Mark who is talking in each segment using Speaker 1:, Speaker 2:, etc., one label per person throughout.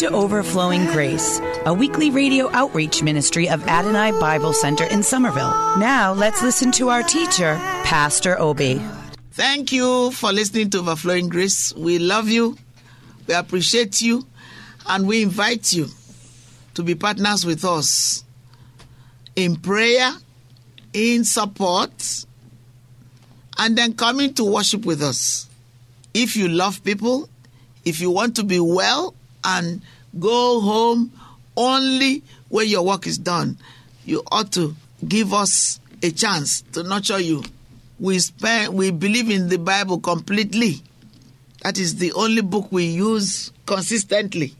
Speaker 1: to Overflowing Grace, a weekly radio outreach ministry of Adonai Bible Center in Somerville. Now let's listen to our teacher, Pastor Obi.
Speaker 2: Thank you for listening to Overflowing Grace. We love you, we appreciate you, and we invite you to be partners with us in prayer, in support, and then coming to worship with us. If you love people, if you want to be well and go home only when your work is done, you ought to give us a chance to nurture you. We spend, we believe in the Bible completely. That is the only book we use consistently.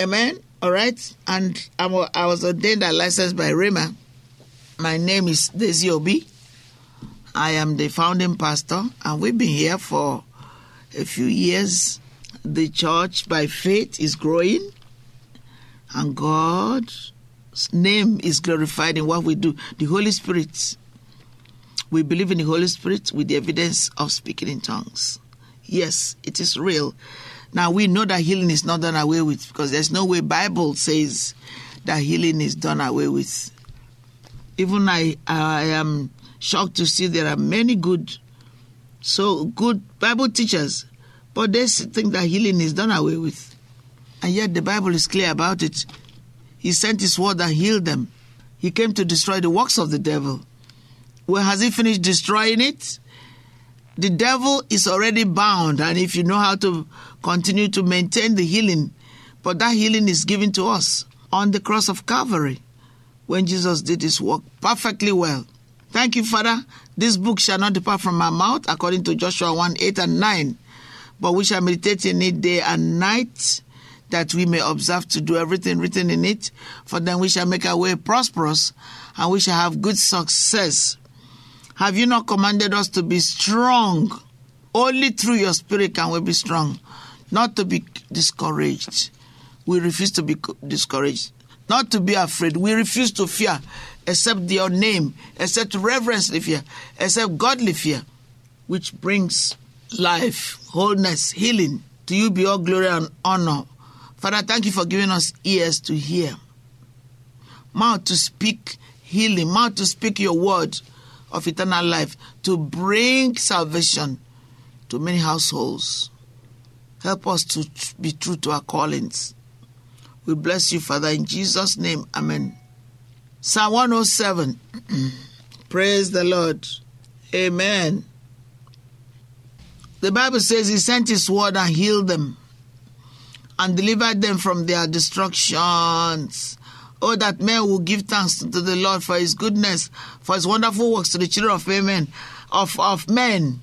Speaker 2: Amen. All right. And I'm, I was ordained and licensed by Rhema. My name is Desi Obi. I am the founding pastor, and we've been here for a few years. The church, by faith, is growing, and God's name is glorified in what we do. The Holy Spirit. We believe in the Holy Spirit with the evidence of speaking in tongues. Yes, it is real. Now we know that healing is not done away with because there's no way Bible says that healing is done away with. Even I, I am shocked to see there are many good, so good Bible teachers, but they think that healing is done away with, and yet the Bible is clear about it. He sent His word and healed them. He came to destroy the works of the devil. Well, has He finished destroying it? the devil is already bound and if you know how to continue to maintain the healing but that healing is given to us on the cross of calvary when jesus did his work perfectly well thank you father this book shall not depart from my mouth according to joshua 1 8 and 9 but we shall meditate in it day and night that we may observe to do everything written in it for then we shall make our way prosperous and we shall have good success have you not commanded us to be strong? Only through your spirit can we be strong, not to be discouraged. We refuse to be discouraged, not to be afraid. We refuse to fear, except your name, except reverently fear, except godly fear, which brings life, wholeness, healing. To you be all glory and honor. Father, thank you for giving us ears to hear, mouth to speak healing, mouth to speak your word of eternal life, to bring salvation to many households. Help us to be true to our callings. We bless you, Father, in Jesus' name. Amen. Psalm 107. Praise the Lord. Amen. The Bible says he sent his word and healed them and delivered them from their destructions. Oh, that men will give thanks to the Lord for his goodness, for his wonderful works to the children of amen, of, of men.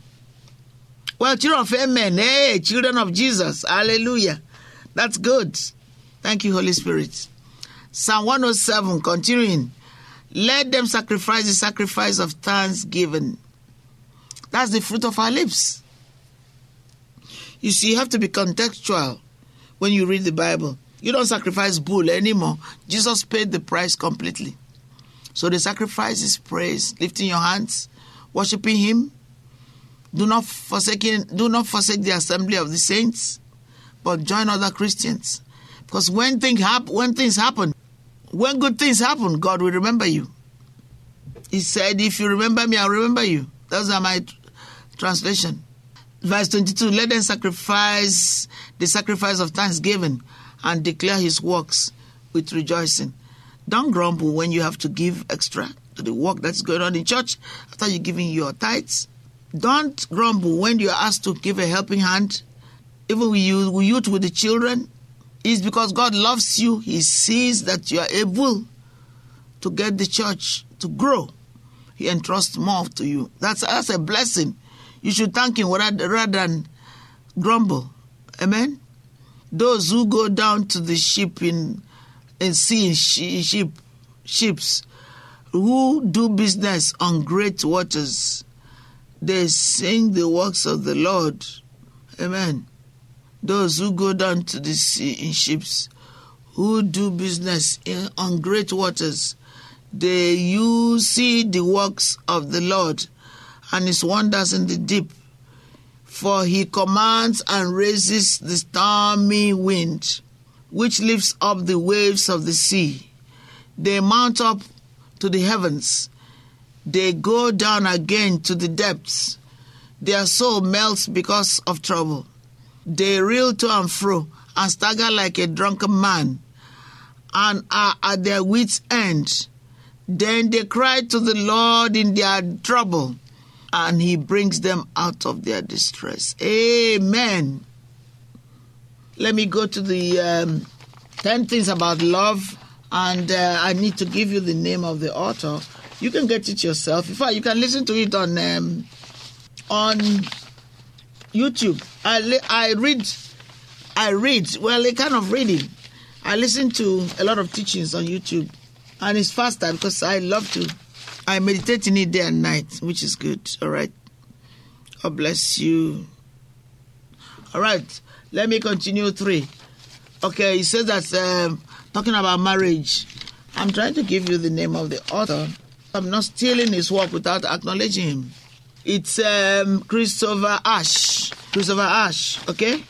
Speaker 2: Well, children of amen, hey, children of Jesus, hallelujah. That's good. Thank you, Holy Spirit. Psalm 107, continuing. Let them sacrifice the sacrifice of thanksgiving. That's the fruit of our lips. You see, you have to be contextual when you read the Bible. You don't sacrifice bull anymore. Jesus paid the price completely. So the sacrifice is praise, lifting your hands, worshiping Him. Do not forsake, do not forsake the assembly of the saints, but join other Christians. Because when, thing hap- when things happen, when good things happen, God will remember you. He said, If you remember me, I'll remember you. Those are my translation. Verse 22 Let them sacrifice the sacrifice of thanksgiving and declare his works with rejoicing. Don't grumble when you have to give extra to the work that's going on in church after you're giving your tithes. Don't grumble when you're asked to give a helping hand, even with you, with youth with the children. It's because God loves you. He sees that you are able to get the church to grow. He entrusts more to you. That's, that's a blessing. You should thank Him rather, than grumble. Amen? Those who go down to the ship in, sea, shi- ship, ships, who do business on great waters, they sing the works of the Lord. Amen. Those who go down to the sea in ships, who do business in, on great waters, they you see the works of the Lord and his wonders in the deep. For he commands and raises the stormy wind, which lifts up the waves of the sea. They mount up to the heavens. They go down again to the depths. Their soul melts because of trouble. They reel to and fro and stagger like a drunken man and are at their wits' end. Then they cry to the Lord in their trouble, and He brings them out of their distress. Amen. Let me go to the um, 10 things about love, and uh, I need to give you the name of the author. You can get it yourself. In fact, you can listen to it on um, on YouTube. I I read, I read. Well, a kind of reading. I listen to a lot of teachings on YouTube, and it's faster because I love to. I meditate in it day and night, which is good. All right. God bless you. All right. Let me continue three. Okay, he says that um, talking about marriage. I'm trying to give you the name of the author. I'm not stealing his work without acknowledging him. It's um, Christopher Ash. Christopher Ash, okay?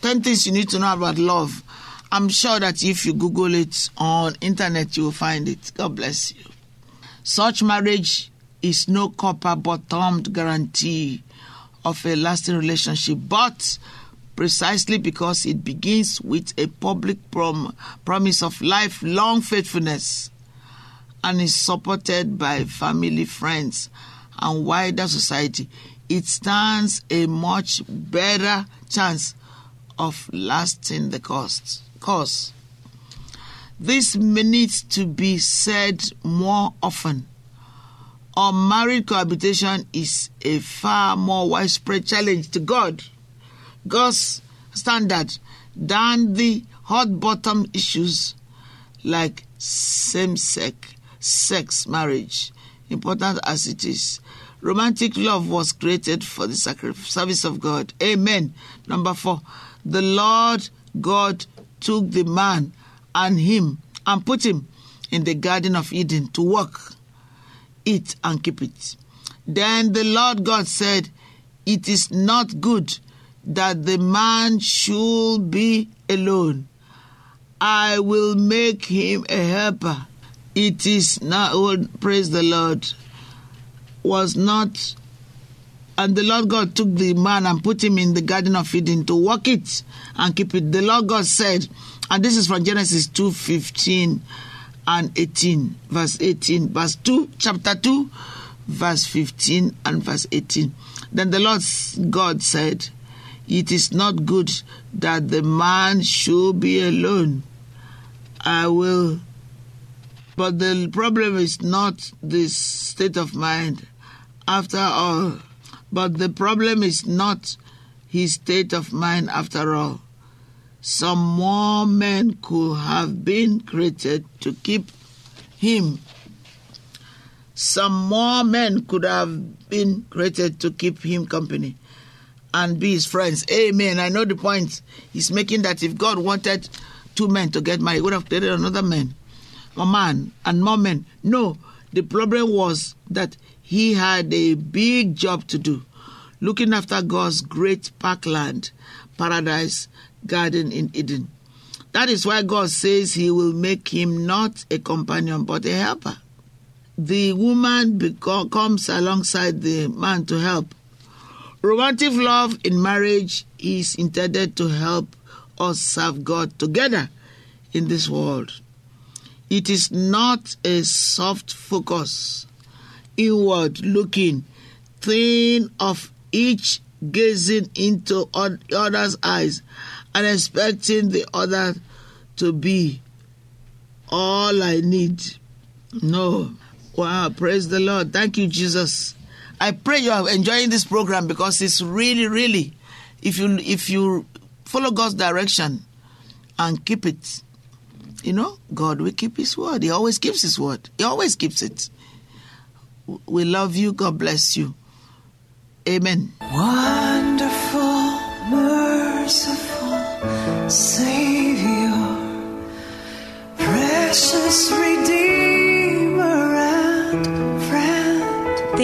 Speaker 2: 10 things you need to know about love. I'm sure that if you Google it on internet, you will find it. God bless you. Such marriage is no copper bottomed guarantee of a lasting relationship, but precisely because it begins with a public prom- promise of lifelong faithfulness and is supported by family, friends, and wider society, it stands a much better chance of lasting the cost. This needs to be said more often. Unmarried cohabitation is a far more widespread challenge to God, God's standard, than the hot bottom issues like same sex sex marriage, important as it is. Romantic love was created for the service of God. Amen. Number four, the Lord God took the man and him and put him in the Garden of Eden to work, eat, and keep it. Then the Lord God said, It is not good that the man should be alone. I will make him a helper. It is not, oh, praise the Lord, was not, and the Lord God took the man and put him in the Garden of Eden to work it and keep it. The Lord God said, and this is from Genesis 2 15 and 18, verse 18, verse 2, chapter 2, verse 15 and verse 18. Then the Lord God said, It is not good that the man should be alone. I will. But the problem is not this state of mind, after all. But the problem is not his state of mind, after all. Some more men could have been created to keep him. Some more men could have been created to keep him company and be his friends. Amen. I know the point he's making that if God wanted two men to get married, he would have created another man, a man, and more men. No, the problem was that he had a big job to do, looking after God's great parkland, paradise garden in Eden. That is why God says he will make him not a companion but a helper. The woman beco- comes alongside the man to help. Romantic love in marriage is intended to help us serve God together in this world. It is not a soft focus, inward looking thing of each gazing into other's eyes and expecting the other to be all I need. No. Wow, praise the Lord. Thank you, Jesus. I pray you are enjoying this program because it's really, really, if you if you follow God's direction and keep it, you know, God will keep His word. He always keeps His word. He always keeps it. We love you. God bless you. Amen.
Speaker 3: Wonderful,